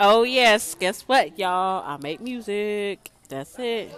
Oh yes, guess what, y'all? I make music. That's it.